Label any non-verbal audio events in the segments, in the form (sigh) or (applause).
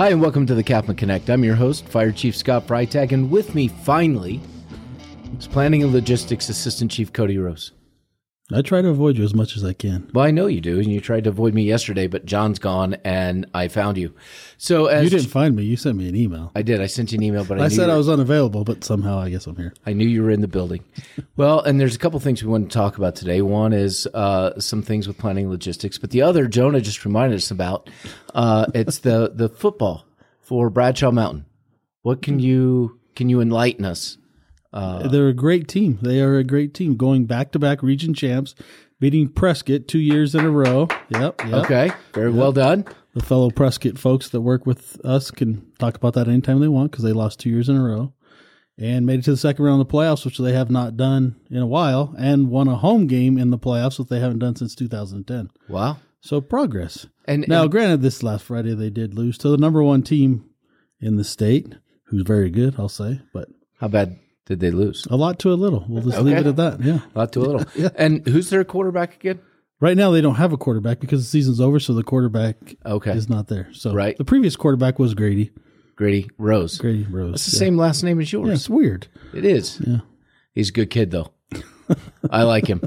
Hi, and welcome to the CAFMA Connect. I'm your host, Fire Chief Scott Freitag, and with me, finally, is Planning and Logistics Assistant Chief Cody Rose. I try to avoid you as much as I can. Well, I know you do, and you tried to avoid me yesterday, but John's gone, and I found you. So as You didn't find me. You sent me an email. I did, I sent you an email, but I, I said I was unavailable, but somehow I guess I'm here. I knew you were in the building. (laughs) Well, and there's a couple things we want to talk about today. One is uh, some things with planning logistics, but the other, Jonah just reminded us about. Uh, it's the the football for Bradshaw Mountain. What can you can you enlighten us? Uh, They're a great team. They are a great team, going back to back region champs, beating Prescott two years in a row. Yep. yep. Okay, very well done. The fellow Prescott folks that work with us can talk about that anytime they want because they lost two years in a row and made it to the second round of the playoffs, which they have not done in a while, and won a home game in the playoffs, which they haven't done since 2010. Wow. So progress. And, Now, and granted, this last Friday they did lose to the number one team in the state, who's very good, I'll say, but how bad did they lose? a lot to a little. We'll just leave it at that. Yeah. A lot to a little. (laughs) yeah. And who's their quarterback again? Right now they don't have a quarterback because the season's over, so the quarterback Okay, is not there. So Right. the previous quarterback was Grady. Grady Rose. Grady Rose. It's the same last name as yours. Yeah, it's weird. It is. Yeah. He's a good kid, though. (laughs) I like him.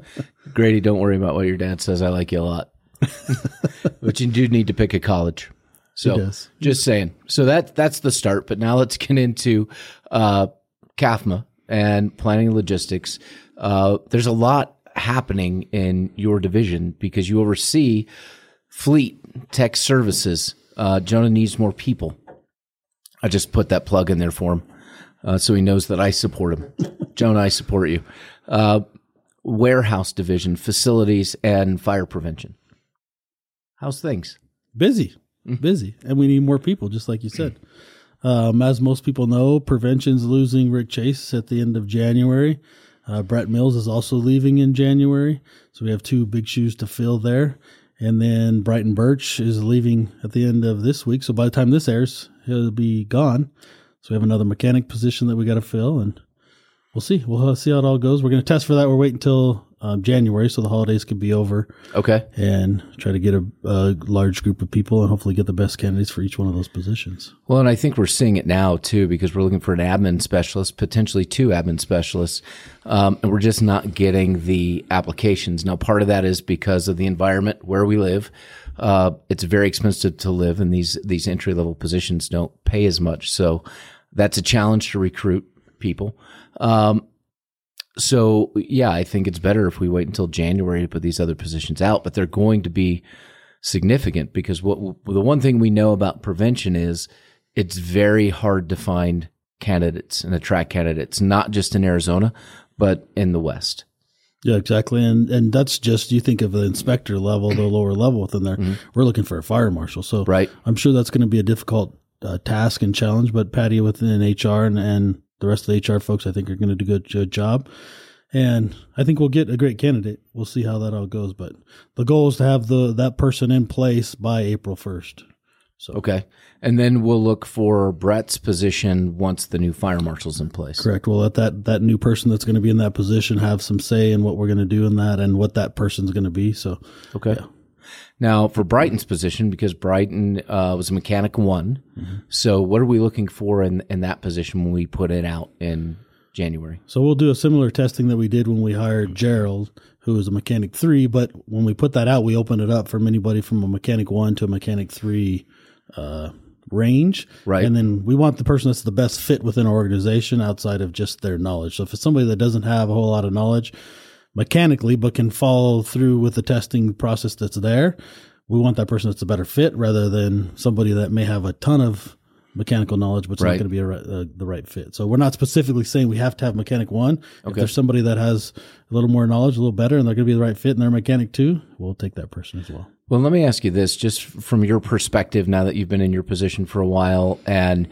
Grady, don't worry about what your dad says. I like you a lot. (laughs) but you do need to pick a college. So just saying. So that that's the start. But now let's get into uh, CAFMA and planning and logistics. Uh, there's a lot happening in your division because you oversee fleet tech services. Uh, Jonah needs more people. I just put that plug in there for him, uh, so he knows that I support him. (laughs) Jonah, I support you. Uh, warehouse division, facilities, and fire prevention. How's things? Busy. Mm-hmm. Busy. And we need more people, just like you said. Um, as most people know, Prevention's losing Rick Chase at the end of January. Uh, Brett Mills is also leaving in January. So we have two big shoes to fill there. And then Brighton Birch is leaving at the end of this week. So by the time this airs, he'll be gone. So we have another mechanic position that we got to fill. And we'll see. We'll uh, see how it all goes. We're going to test for that. We're waiting until um, January so the holidays can be over Okay. and try to get a, a large group of people and hopefully get the best candidates for each one of those positions. Well, and I think we're seeing it now too because we're looking for an admin specialist, potentially two admin specialists, um, and we're just not getting the applications. Now, part of that is because of the environment where we live. Uh, it's very expensive to live, and these these entry level positions don't pay as much. So that's a challenge to recruit people. Um, so yeah, I think it's better if we wait until January to put these other positions out, but they're going to be significant because what the one thing we know about prevention is it's very hard to find candidates and attract candidates, not just in Arizona, but in the West. Yeah, exactly. And and that's just you think of the inspector level, the lower level within there. We're looking for a fire marshal, so Right. I'm sure that's going to be a difficult uh, task and challenge. But Patty within HR and, and the rest of the HR folks, I think, are going to do a good, good job. And I think we'll get a great candidate. We'll see how that all goes. But the goal is to have the that person in place by April first. So Okay. And then we'll look for Brett's position once the new fire marshal's in place. Correct. We'll let that that new person that's going to be in that position have some say in what we're going to do in that and what that person's going to be. So Okay. Now, for Brighton's position, because Brighton uh, was a mechanic one, so what are we looking for in, in that position when we put it out in January? So we'll do a similar testing that we did when we hired Gerald, who was a mechanic three. But when we put that out, we opened it up from anybody from a mechanic one to a mechanic three uh, range. Right. And then we want the person that's the best fit within our organization outside of just their knowledge. So if it's somebody that doesn't have a whole lot of knowledge mechanically, but can follow through with the testing process that's there, we want that person that's a better fit rather than somebody that may have a ton of mechanical knowledge, but it's Right. not going to be a, right- uh, the right fit. So we're not specifically saying we have to have mechanic one. If there's somebody that has a little more knowledge, a little better, and they're going to be the right fit, and they're mechanic two, we'll take that person as well. Well, let me ask you this, just from your perspective, now that you've been in your position for a while, and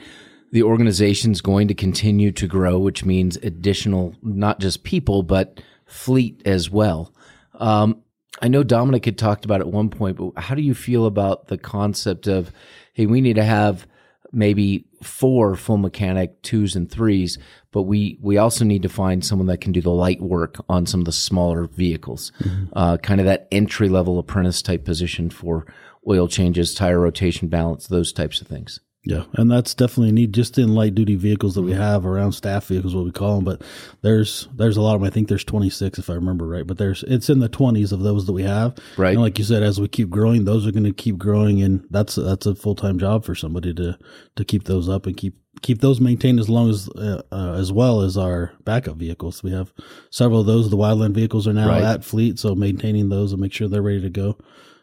the organization's going to continue to grow, which means additional, not just people, but fleet as well. Um, I know Dominic had talked about it at one point, but how do you feel about the concept of, hey, we need to have maybe four full mechanic twos and threes, but we we also need to find someone that can do the light work on some of the smaller vehicles, uh, kind of that entry level apprentice type position for oil changes, tire rotation balance, those types of things. Yeah, and that's definitely a need just in light duty vehicles that we have around staff vehicles, what we call them. But there's there's a lot of them. I think there's 26 if I remember right. But there's it's in the 20s of those that we have. Right. And like you said, as we keep growing, those are going to keep growing, and that's that's a full time job for somebody to to keep those up and keep keep those maintained as long as uh, uh, as well as our backup vehicles. We have several of those. The wildland vehicles are now Right. at fleet, so maintaining those and make sure they're ready to go.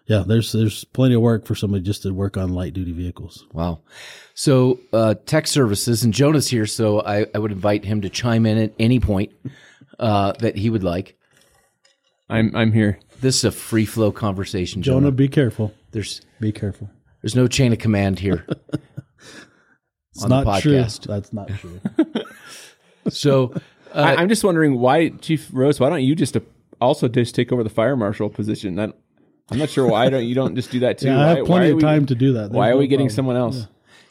Yeah, there's there's plenty of work for somebody just to work on light duty vehicles. Wow. So, uh, tech services, and Jonah's here, so I, I would invite him to chime in at any point uh, that he would like. I'm I'm here. This is a free flow conversation, Jonah. Jonah, be careful. There's Be careful. there's no chain of command here. (laughs) It's On the not true. That's not true. (laughs) So, uh, I, I'm just wondering why, Chief Rose. Why don't you just uh, also just take over the fire marshal position? That, I'm not sure why don't you don't just do that too. yeah, I have why plenty are of we- time to do that. Why There's are we getting problem. someone else?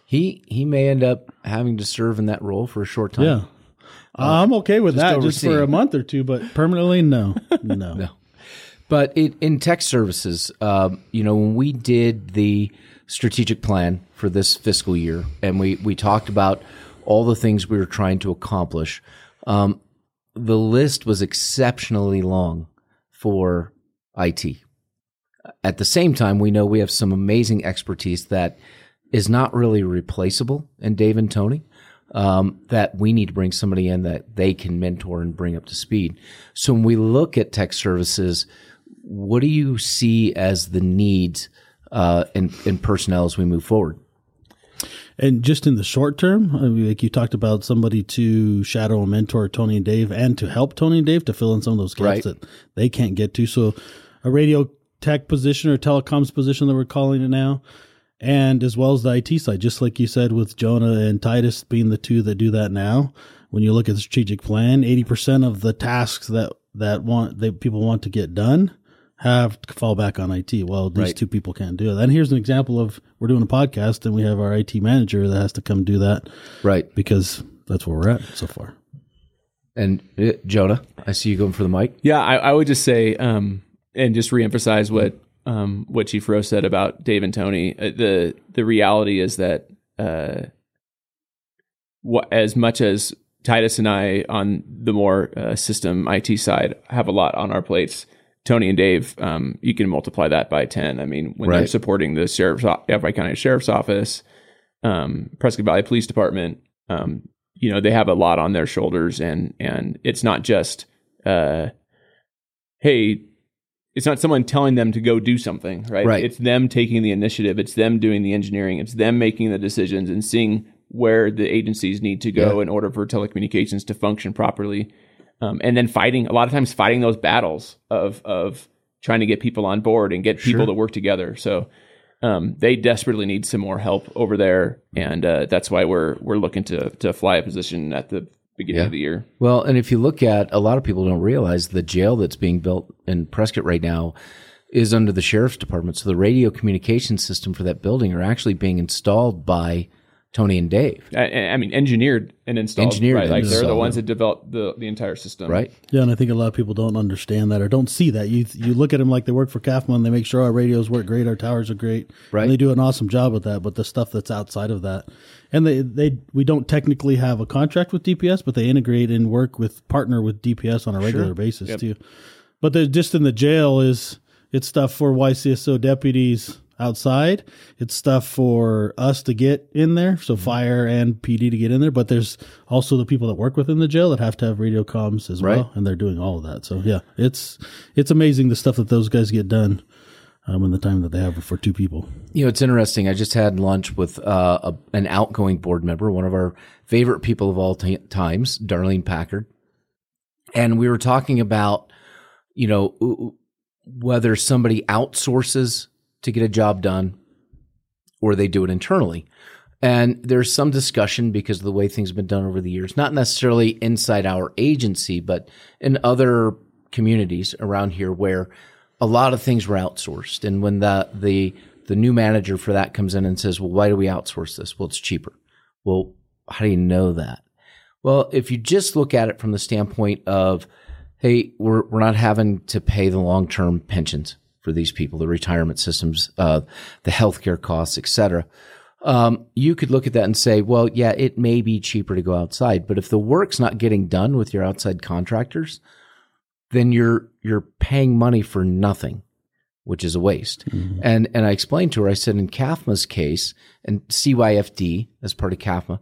he he may end up having to serve in that role for a short time. Yeah. I'm okay with that just for a month or two, but permanently, no. (laughs) No. No. But it, in tech services, um, you know, when we did the strategic plan for this fiscal year, and we we talked about all the things we were trying to accomplish, um, the list was exceptionally long for IT. At the same time, we know we have some amazing expertise that is not really replaceable in Dave and Tony. Um, that we need to bring somebody in that they can mentor and bring up to speed. So when we look at tech services, what do you see as the needs uh, in, in personnel as we move forward? And just in the short term, I mean, like you talked about somebody to shadow and mentor Tony and Dave and to help Tony and Dave to fill in some of those gaps Right. that they can't get to. So a radio tech position or telecoms position that we're calling it now. And as well as the IT side, just like you said with Jonah and Titus being the two that do that now. When you look at the strategic plan, 80% of the tasks that, that want, that people want to get done have to fall back on IT. Well, these Right. two people can't do it. And here's an example of we're doing a podcast and we have our IT manager that has to come do that Right. because that's where we're at so far. And uh, Jonah, I see you going for the mic. Yeah, I, I would just say, um, and just reemphasize what um, what Chief Rose said about Dave and Tony. Uh, the The reality is that uh, what, as much as Titus and I on the more uh, system IT side have a lot on our plates, Tony and Dave, um, you can multiply that by ten. I mean, when they're supporting the sheriff's o- County Sheriff's Office, um, Prescott Valley Police Department, um, you know, they have a lot on their shoulders, and and it's not just, uh, hey, it's not someone telling them to go do something, right? Right. It's them taking the initiative. It's them doing the engineering. It's them making the decisions and seeing where the agencies need to go Yeah. in order for telecommunications to function properly, um, and then fighting a lot of times fighting those battles of of trying to get people on board and get people Sure. to work together. So um, they desperately need some more help over there, and uh, that's why we're we're looking to to fly a position at the beginning Yeah. of the year. Well, and if you look at a lot of people don't realize the jail that's being built in Prescott right now is under the sheriff's department. So the radio communication system for that building are actually being installed by Tony and Dave, I, I mean, engineered and installed. Engineered right? and Like they're the ones that developed the the entire system, right? Yeah, and I think a lot of people don't understand that or don't see that. You you look at them like they work for CAFMA they make sure our radios work great, our towers are great. Right. And they do an awesome job with that, but the stuff that's outside of that. And they, they we don't technically have a contract with DPS, but they integrate and work with partner with DPS on a regular basis too. But they're just in the jail is it's stuff for YCSO deputies outside. It's stuff for us to get in there, so fire and PD to get in there. But there's also the people that work within the jail that have to have radio comms as Right. well, and they're doing all of that. So yeah, it's it's amazing the stuff that those guys get done um, in the time that they have for two people. You know, it's interesting. I just had lunch with uh, a, an outgoing board member, one of our favorite people of all ti times, Darlene Packard, and we were talking about, you know, whether somebody outsources to get a job done or they do it internally. And there's some discussion because of the way things have been done over the years, not necessarily inside our agency, but in other communities around here where a lot of things were outsourced. And when the, the, the new manager for that comes in and says, well, why do we outsource this? Well, it's cheaper. Well, how do you know that? Well, if you just look at it from the standpoint of, hey, we're, we're not having to pay the long term pensions for these people, the retirement systems, uh, the healthcare costs, et cetera. um, you could look at that and say, well, yeah, it may be cheaper to go outside, but if the work's not getting done with your outside contractors, then you're you're paying money for nothing, which is a waste. Mm-hmm. And and I explained to her, I said in CAFMA's case and CYFD as part of CAFMA,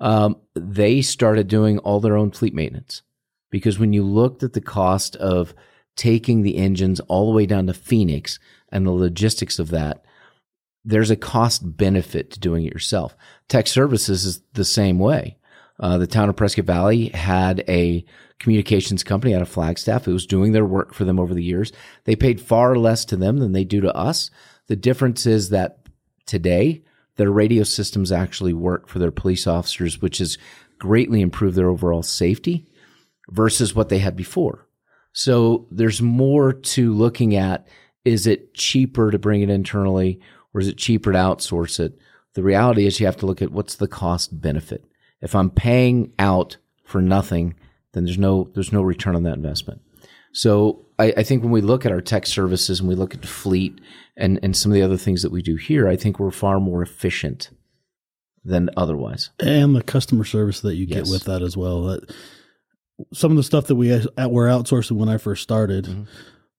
um, they started doing all their own fleet maintenance because when you looked at the cost of taking the engines all the way down to Phoenix and the logistics of that, there's a cost benefit to doing it yourself. Tech services is the same way. Uh, the town of Prescott Valley had a communications company out of Flagstaff who was doing their work for them over the years. They paid far less to them than they do to us. The difference is that today their radio systems actually work for their police officers, which has greatly improved their overall safety versus what they had before. So there's more to looking at. Is it cheaper to bring it internally or is it cheaper to outsource it? The reality is you have to look at what's the cost benefit. If I'm paying out for nothing, then there's no there's no return on that investment. So I, I think when we look at our tech services and we look at the fleet and, and some of the other things that we do here, I think we're far more efficient than otherwise. and the customer service that you get Yes. with that as well. That some of the stuff that we uh, were outsourcing when I first started, Mm-hmm.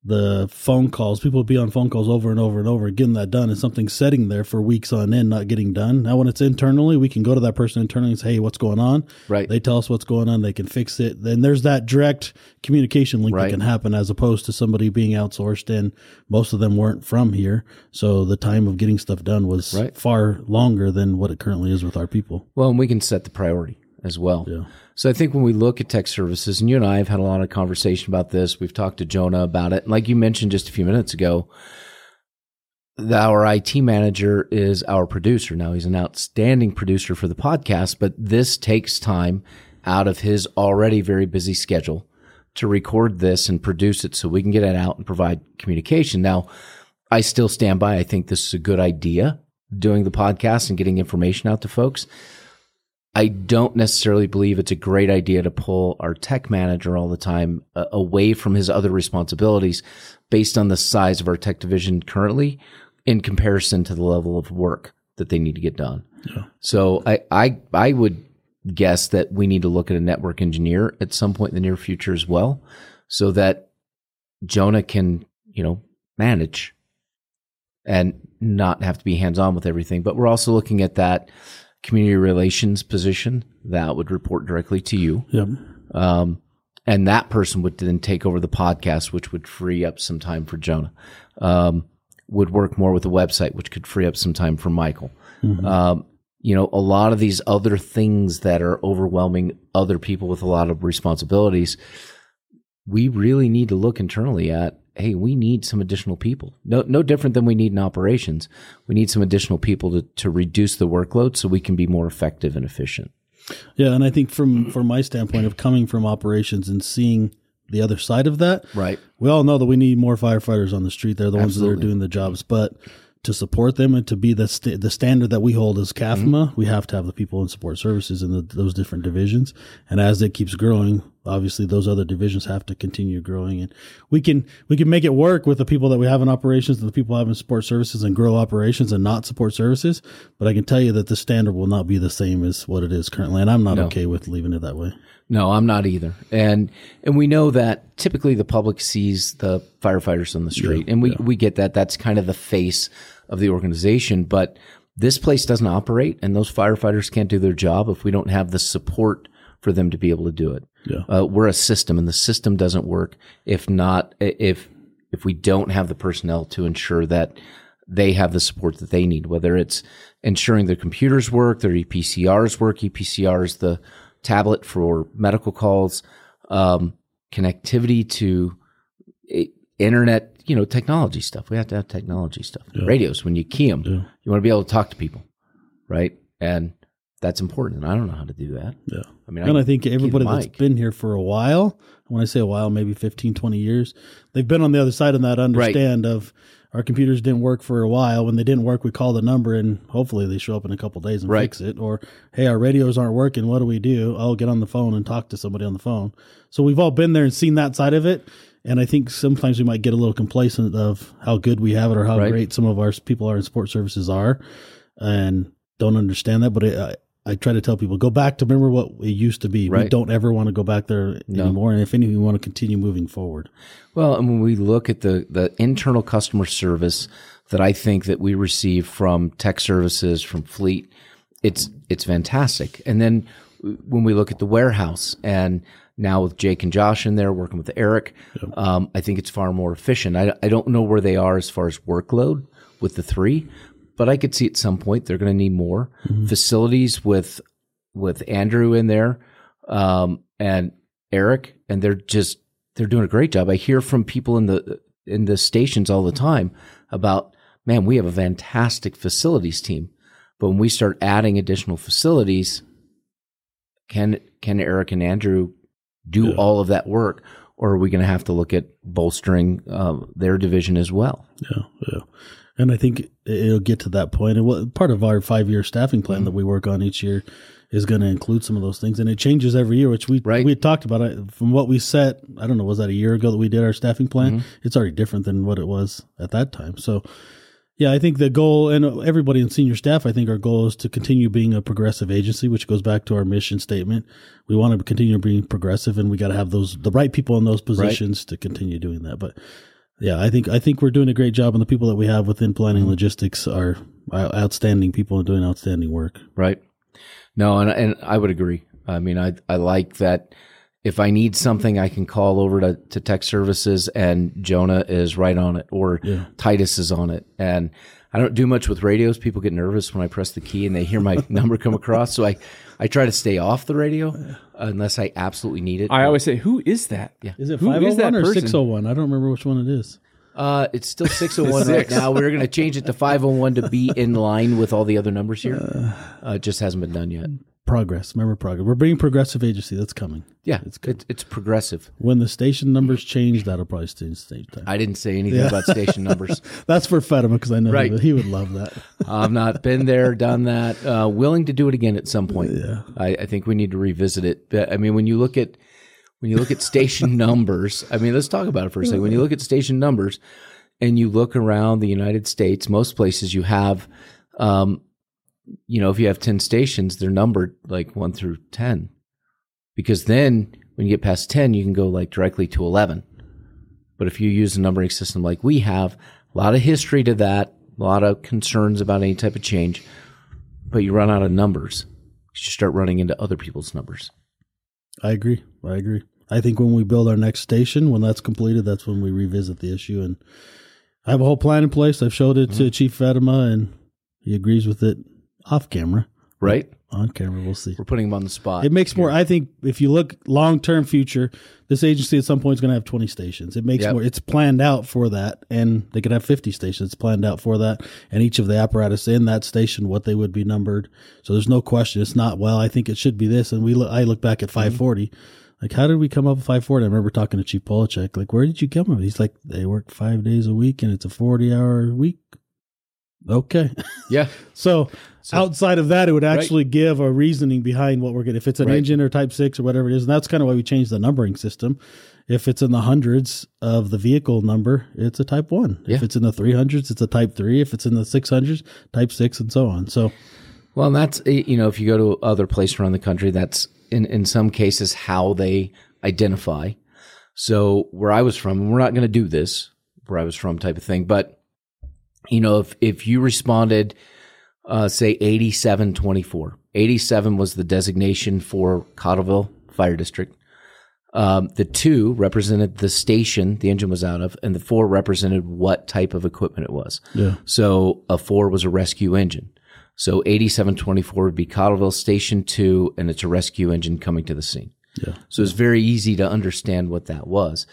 the phone calls, people would be on phone calls over and over and over, getting that done, and something sitting there for weeks on end, not getting done. Now, when it's internally, we can go to that person internally and say, "Hey, what's going on?" Right. They tell us what's going on. They can fix it. Then there's that direct communication link Right. that can happen, as opposed to somebody being outsourced, and most of them weren't from here, so the time of getting stuff done was Right. far longer than what it currently is with our people. Well, and we can set the priority as well. Yeah. So I think when we look at tech services, and you and I have had a lot of conversation about this, we've talked to Jonah about it. And like you mentioned just a few minutes ago, the- our IT manager is our producer. Now he's an outstanding producer for the podcast, but this takes time out of his already very busy schedule to record this and produce it so we can get it out and provide communication. Now, I still stand by. I think this is a good idea doing the podcast and getting information out to folks. I don't necessarily believe it's a great idea to pull our tech manager all the time uh, away from his other responsibilities based on the size of our tech division currently in comparison to the level of work that they need to get done. So I, I, I would guess that we need to look at a network engineer at some point in the near future as well, so that Jonah can, you know, manage and not have to be hands on with everything. But we're also looking at that community relations position that would report directly to you. Yep. Um, and that person would then take over the podcast, which would free up some time for Jonah. Um, would work more with the website, which could free up some time for Michael. Um, you know, a lot of these other things that are overwhelming other people with a lot of responsibilities, we really need to look internally at. Hey, we need some additional people. No, no different than we need in operations. We need some additional people to, to reduce the workload so we can be more effective and efficient. Yeah, and I think from from my standpoint of coming from operations and seeing the other side of that, Right. we all know that we need more firefighters on the street. They're the ones that are doing the jobs, but to support them and to be the st- the standard that we hold as CAFMA, Mm-hmm. we have to have the people in support services in the, those different divisions. And as it keeps growing, obviously those other divisions have to continue growing. And we can we can make it work with the people that we have in operations and the people in support services and grow operations and not support services. But I can tell you that the standard will not be the same as what it is currently, and I'm not okay with leaving it that way. No, I'm not either. And and we know that typically the public sees the firefighters on the street, and we we get that. That's kind of the face of the organization. But this place doesn't operate, and those firefighters can't do their job if we don't have the support for them to be able to do it. Yeah. Uh, we're a system, and the system doesn't work if not if if we don't have the personnel to ensure that they have the support that they need, whether it's ensuring their computers work, their EPCRs work. EPCR is the tablet for medical calls, um, connectivity to internet, you know, technology stuff. We have to have technology stuff. Radios, when you key them, you want to be able to talk to people, right? And that's important. And I don't know how to do that. Yeah. I mean, And I think everybody that's been here for a while, when I say a while, maybe 15, 20 years, they've been on the other side of that understand of our computers didn't work for a while. When they didn't work, we call the number and hopefully they show up in a couple days and Right. fix it. Or, hey, our radios aren't working. What do we do? I'll get on the phone and talk to somebody on the phone. So we've all been there and seen that side of it. And I think sometimes we might get a little complacent of how good we have it or how Right. great some of our people are in support services are. And don't understand that, but it, I try to tell people go back to remember what it used to be. We don't ever want to go back there No. anymore, and if anything, we want to continue moving forward. Well, and when we look at the the internal customer service that I think that we receive from tech services from Fleet, it's it's fantastic. And then when we look at the warehouse and now with Jake and Josh in there working with Eric, um, I think it's far more efficient. I, I don't know where they are as far as workload with the three, but I could see at some point they're going to need more facilities with with Andrew in there um, and Eric, and they're just they're doing a great job. I hear from people in the in the stations all the time about, man, we have a fantastic facilities team, but when we start adding additional facilities, can can Eric and Andrew do Yeah. all of that work, or are we going to have to look at bolstering uh, their division as well? Yeah, yeah. And I think it'll get to that point. And what part of our five year staffing plan that mm-hmm. we work on each year is going to include some of those things, and it changes every year. Which we Right. we talked about it from what we set. I don't know, was that a year ago that we did our staffing plan? Mm-hmm. It's already different than what it was at that time. So. Yeah, I think the goal, and everybody in senior staff, I think our goal is to continue being a progressive agency, which goes back to our mission statement. We want to continue being progressive, and we got to have those the right people in those positions to continue doing that. But yeah, I think I think we're doing a great job, and the people that we have within planning Mm-hmm. logistics are, outstanding people and doing outstanding work. right? No, and and I would agree. I mean, I I like that. If I need something, I can call over to, to tech services, and Jonah is right on it, or Yeah. Titus is on it. And I don't do much with radios. People get nervous when I press the key and they hear my (laughs) number come across. So I I try to stay off the radio unless I absolutely need it. I always say, who is that? Yeah. Is it 501 is hundred that one or six hundred one? I don't remember which one it is. Uh, it's still (laughs) 601 right now. We're going to change it to 501 to be in (laughs) line with all the other numbers here. Uh, it just hasn't been done yet. Progress, remember progress. We're bringing progressive agency. That's coming. Yeah, it's it's, it's progressive. When the station numbers change, that'll probably station time. I didn't say anything about station numbers. (laughs) That's for Fatima because I know Right. he, would, he would love that. (laughs) I've not been there, done that. Uh, willing to do it again at some point. Yeah. I, I think we need to revisit it. But, I mean, when you look at when you look at station (laughs) numbers, I mean, let's talk about it for a second. When you look at station numbers, and you look around the United States, most places you have, um, you know, if you have ten stations, they're numbered like one through ten, because then when you get past ten, you can go like directly to eleven. But if you use a numbering system like we have, a lot of history to that, a lot of concerns about any type of change, but you run out of numbers. You start running into other people's numbers. I agree. I agree. I think when we build our next station, when that's completed, that's when we revisit the issue. And I have a whole plan in place. I've showed it to mm-hmm. Chief Fatima, and he agrees with it off camera. Right? On camera, we'll see. We're putting them on the spot. It makes more. I think if you look long term future, this agency at some point is going to have twenty stations. It makes Yep. more. It's planned out for that, and they could have fifty stations. It's planned out for that, and each of the apparatus in that station, what they would be numbered. So there's no question. It's not well. I think it should be this. And we look. I look back at five mm-hmm. Like, how did we come up with five forty? I remember talking to Chief Polachek. Like, where did you come up? He's like, they work five days a week, and it's a forty hour week. Okay. yeah. (laughs) So, outside of that, it would Right. actually give a reasoning behind what we're getting. If it's an Right. engine or type six or whatever it is, and that's kind of why we changed the numbering system. If it's in the hundreds of the vehicle number, it's a type one. If it's in the three hundreds, it's a type three. If it's in the six hundreds, type six, and so on. So, Well, that's you know, if you go to other places around the country, that's in in some cases how they identify. So where I was from, and we're not going to do this where I was from type of thing, but you know, if if you responded, uh, say Eighty-seven was the designation for Cottleville Fire District. Um, the two represented the station the engine was out of, and the four represented what type of equipment it was. yeah. So a four was a rescue engine. So 8724 would be Cottleville Station 2, and it's a rescue engine coming to the scene. Yeah. So it's very easy to understand what that was.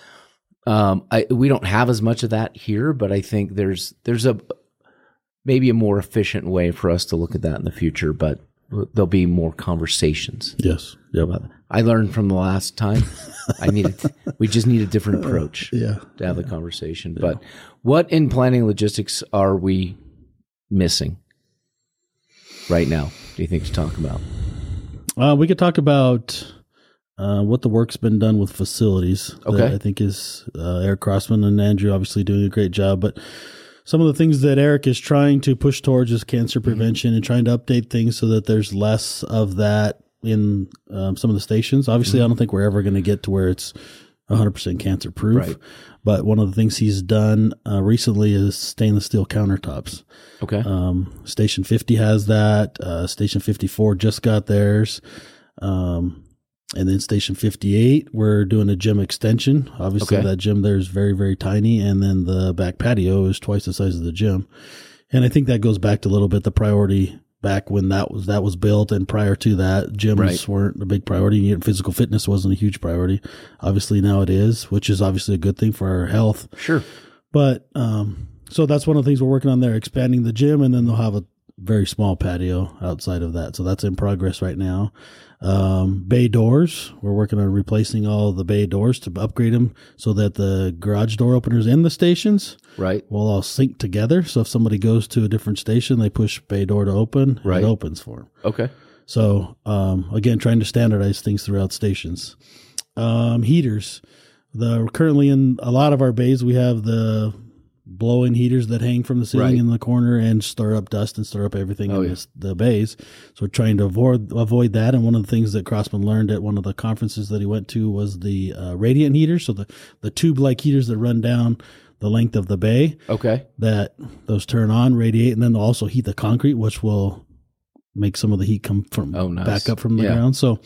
Um, I, we don't have as much of that here, but I think there's there's a maybe a more efficient way for us to look at that in the future. But there'll be more conversations. Yes. Yep. I learned from the last time. (laughs) I needed we just need a different approach Yeah. to have the conversation. But what in planning logistics are we missing right now? Do you think to talk about? Uh, we could talk about uh, what the work's been done with facilities. that Okay. I think is uh, Eric Crossman and Andrew obviously doing a great job. But some of the things that Eric is trying to push towards is cancer prevention and trying to update things so that there's less of that in um, some of the stations. Obviously, I don't think we're ever going to get to where it's 100% cancer proof. Right. But one of the things he's done uh, recently is stainless steel countertops. Okay. Um, Station 50 has that. Uh, Station 54 just got theirs. Um, and then Station 58, we're doing a gym extension. Obviously, Okay. that gym there is very, very tiny. And then the back patio is twice the size of the gym. And I think that goes back to a little bit the priority back when that was that was built and prior to that gyms Right. weren't a big priority yet physical fitness wasn't a huge priority obviously now it is which is obviously a good thing for our health sure. but um, so that's one of the things we're working on there, expanding the gym, and then they'll have a very small patio outside of that. So that's in progress right now. Um, bay doors, we're working on replacing all the bay doors to upgrade them so that the garage door openers in the stations Right. will all sync together. So if somebody goes to a different station, they push bay door to open, Right. it opens for them. Okay. So um, again, trying to standardize things throughout stations. Um, heaters. The currently in a lot of our bays, we have the blow-in heaters that hang from the ceiling Right. in the corner and stir up dust and stir up everything Oh, in yeah. this, the bays. So we're trying to avoid avoid that. And one of the things that Crossman learned at one of the conferences that he went to was the uh, radiant heaters. So the the tube-like heaters that run down the length of the bay Okay. that those turn on, radiate, and then they'll also heat the concrete, which will make some of the heat come from Oh, nice. back up from the Yeah. ground. So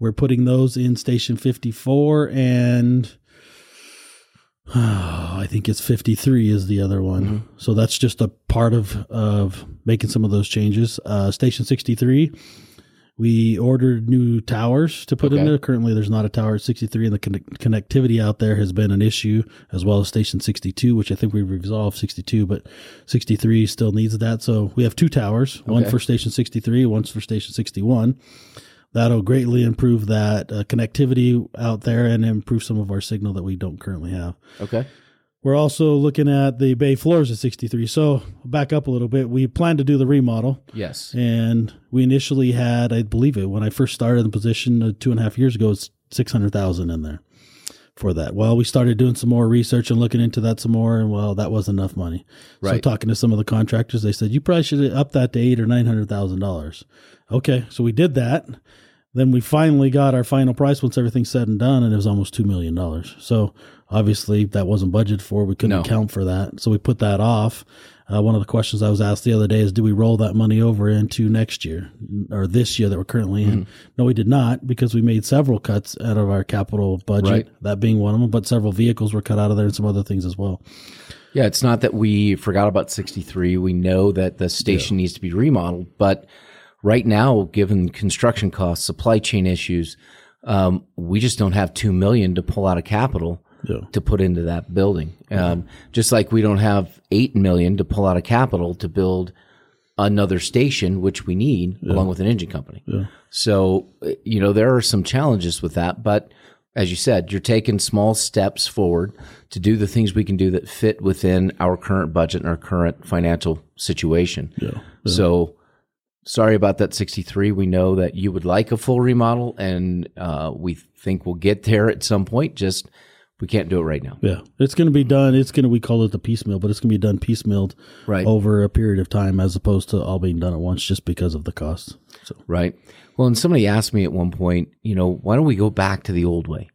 we're putting those in station 54 and (sighs) I think it's 53 is the other one. Mm-hmm. So that's just a part of of making some of those changes. Uh, station 63 we ordered new towers to put in there. Currently, there's not a tower at 63, and the conne- connectivity out there has been an issue, as well as Station 62, which I think we've resolved 62, but 63 still needs that. So we have two towers, one for Station 63, one's for Station 61. That'll greatly improve that uh, connectivity out there and improve some of our signal that we don't currently have. Okay. We're also looking at the bay floors at 63. So back up a little bit. We plan to do the remodel. Yes. And we initially had, I believe it, when I first started in the position uh, two and a half years ago, it's 600,000 in there for that. Well, we started doing some more research and looking into that some more, and well, that wasn't enough money. Right. So talking to some of the contractors, they said, you probably should up that to eight or $900,000. Okay. So we did that. Then we finally got our final price once everything's said and done, and it was almost $2 million. So obviously that wasn't budgeted for. We couldn't No. account for that. So we put that off. Uh, one of the questions I was asked the other day is, do we roll that money over into next year or this year that we're currently in? No, we did not because we made several cuts out of our capital budget, Right. that being one of them, but several vehicles were cut out of there and some other things as well. Yeah, it's not that we forgot about 63. We know that the station needs to be remodeled, but right now, given construction costs, supply chain issues, um, we just don't have two million to pull out of capital Yeah. to put into that building. Um, just like we don't have eight million to pull out of capital to build another station, which we need along with an engine company. So, uh, you know, there are some challenges with that, but as you said, you're taking small steps forward to do the things we can do that fit within our current budget and our current financial situation. Yeah. So, sorry about that 63. We know that you would like a full remodel, and uh, we think we'll get there at some point. Just we can't do it right now. Yeah. It's going to be done. It's going to, we call it the piecemeal, but it's going to be done piecemealed Right. over a period of time as opposed to all being done at once just because of the cost. So, Right. Well, and somebody asked me at one point, you know, why don't we go back to the old way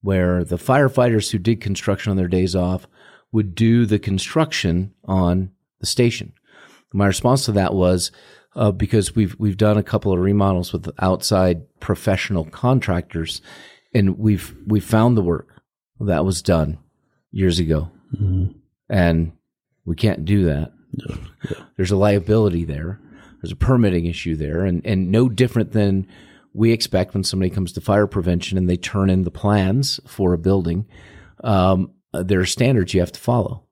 where the firefighters who did construction on their days off would do the construction on the station? My response to that was uh, because we've we've done a couple of remodels with outside professional contractors, and we've we found the work that was done years ago, and we can't do that. There's a liability there. There's a permitting issue there, and and no different than we expect when somebody comes to fire prevention and they turn in the plans for a building. Um, there are standards you have to follow,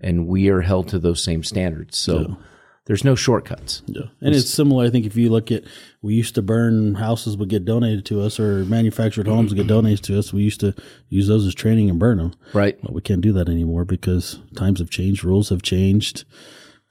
and we are held to those same standards. So there's no shortcuts. Yeah. And it's similar. I think if you look at, we used to burn houses would get donated to us or manufactured homes would get donated to us. We used to use those as training and burn them. Right. But we can't do that anymore because times have changed, rules have changed,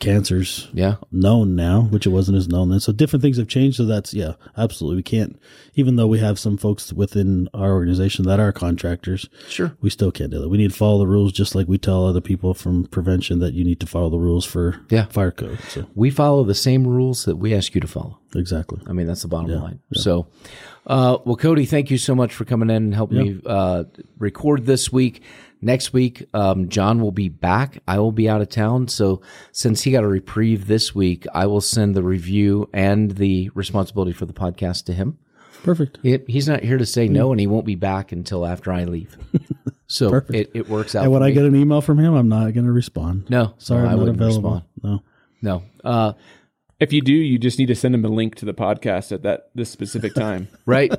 cancers Yeah. known now, which it wasn't as known then. So different things have changed. So that's yeah, absolutely. We can't, even though we have some folks within our organization that are contractors, Sure. we still can't do that. We need to follow the rules, just like we tell other people from prevention that you need to follow the rules for Yeah. fire code. So We follow the same rules that we ask you to follow. exactly. I mean, that's the bottom line. So, uh, well, Cody, thank you so much for coming in and helping me uh, record this week. Next week, um, John will be back. I will be out of town. So, since he got a reprieve this week, I will send the review and the responsibility for the podcast to him. Perfect. He- he's not here to say no, and he won't be back until after I leave. (laughs) So it, it works out. And when for I me. get an email from him, I'm not going to respond. no, Sorry, no, I I'm not wouldn't available. respond. No. No, uh, If you do, you just need to send him a link to the podcast at that this specific time. (laughs) right?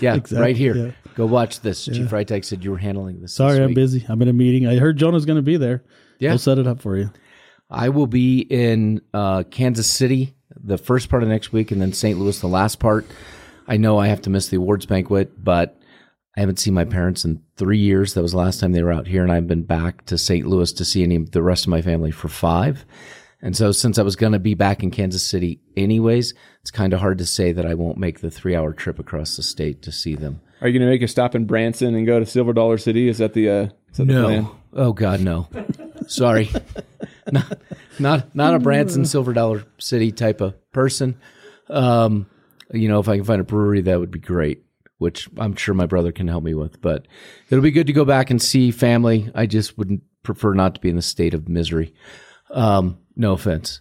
Yeah, right here. yeah. Go watch this. Chief Freitag said you were handling this. Sorry, this I'm busy. I'm in a meeting. I heard Jonah's going to be there. Yeah. We'll set it up for you. I will be in uh, Kansas City the first part of next week, and then St. Louis the last part. I know I have to miss the awards banquet, but I haven't seen my parents in three years. That was the last time they were out here, and I've been back to St. Louis to see any the rest of my family for five. And so, since I was going to be back in Kansas City anyways, it's kind of hard to say that I won't make the three hour trip across the state to see them. Are you going to make a stop in Branson and go to Silver Dollar City? Is that the uh, is that the plan? Oh God, no. Sorry. (laughs) not not not a Branson Silver Dollar City type of person. Um, you know, if I can find a brewery, that would be great. Which I'm sure my brother can help me with. But it'll be good to go back and see family. I just wouldn't prefer not to be in the state of misery. Um, no offense.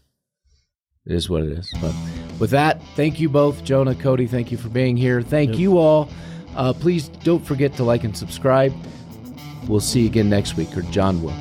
It is what it is. But with that, thank you both, Jonah, Cody. Thank you for being here. Thank you all. Uh, please don't forget to like and subscribe. We'll see you again next week, or John will.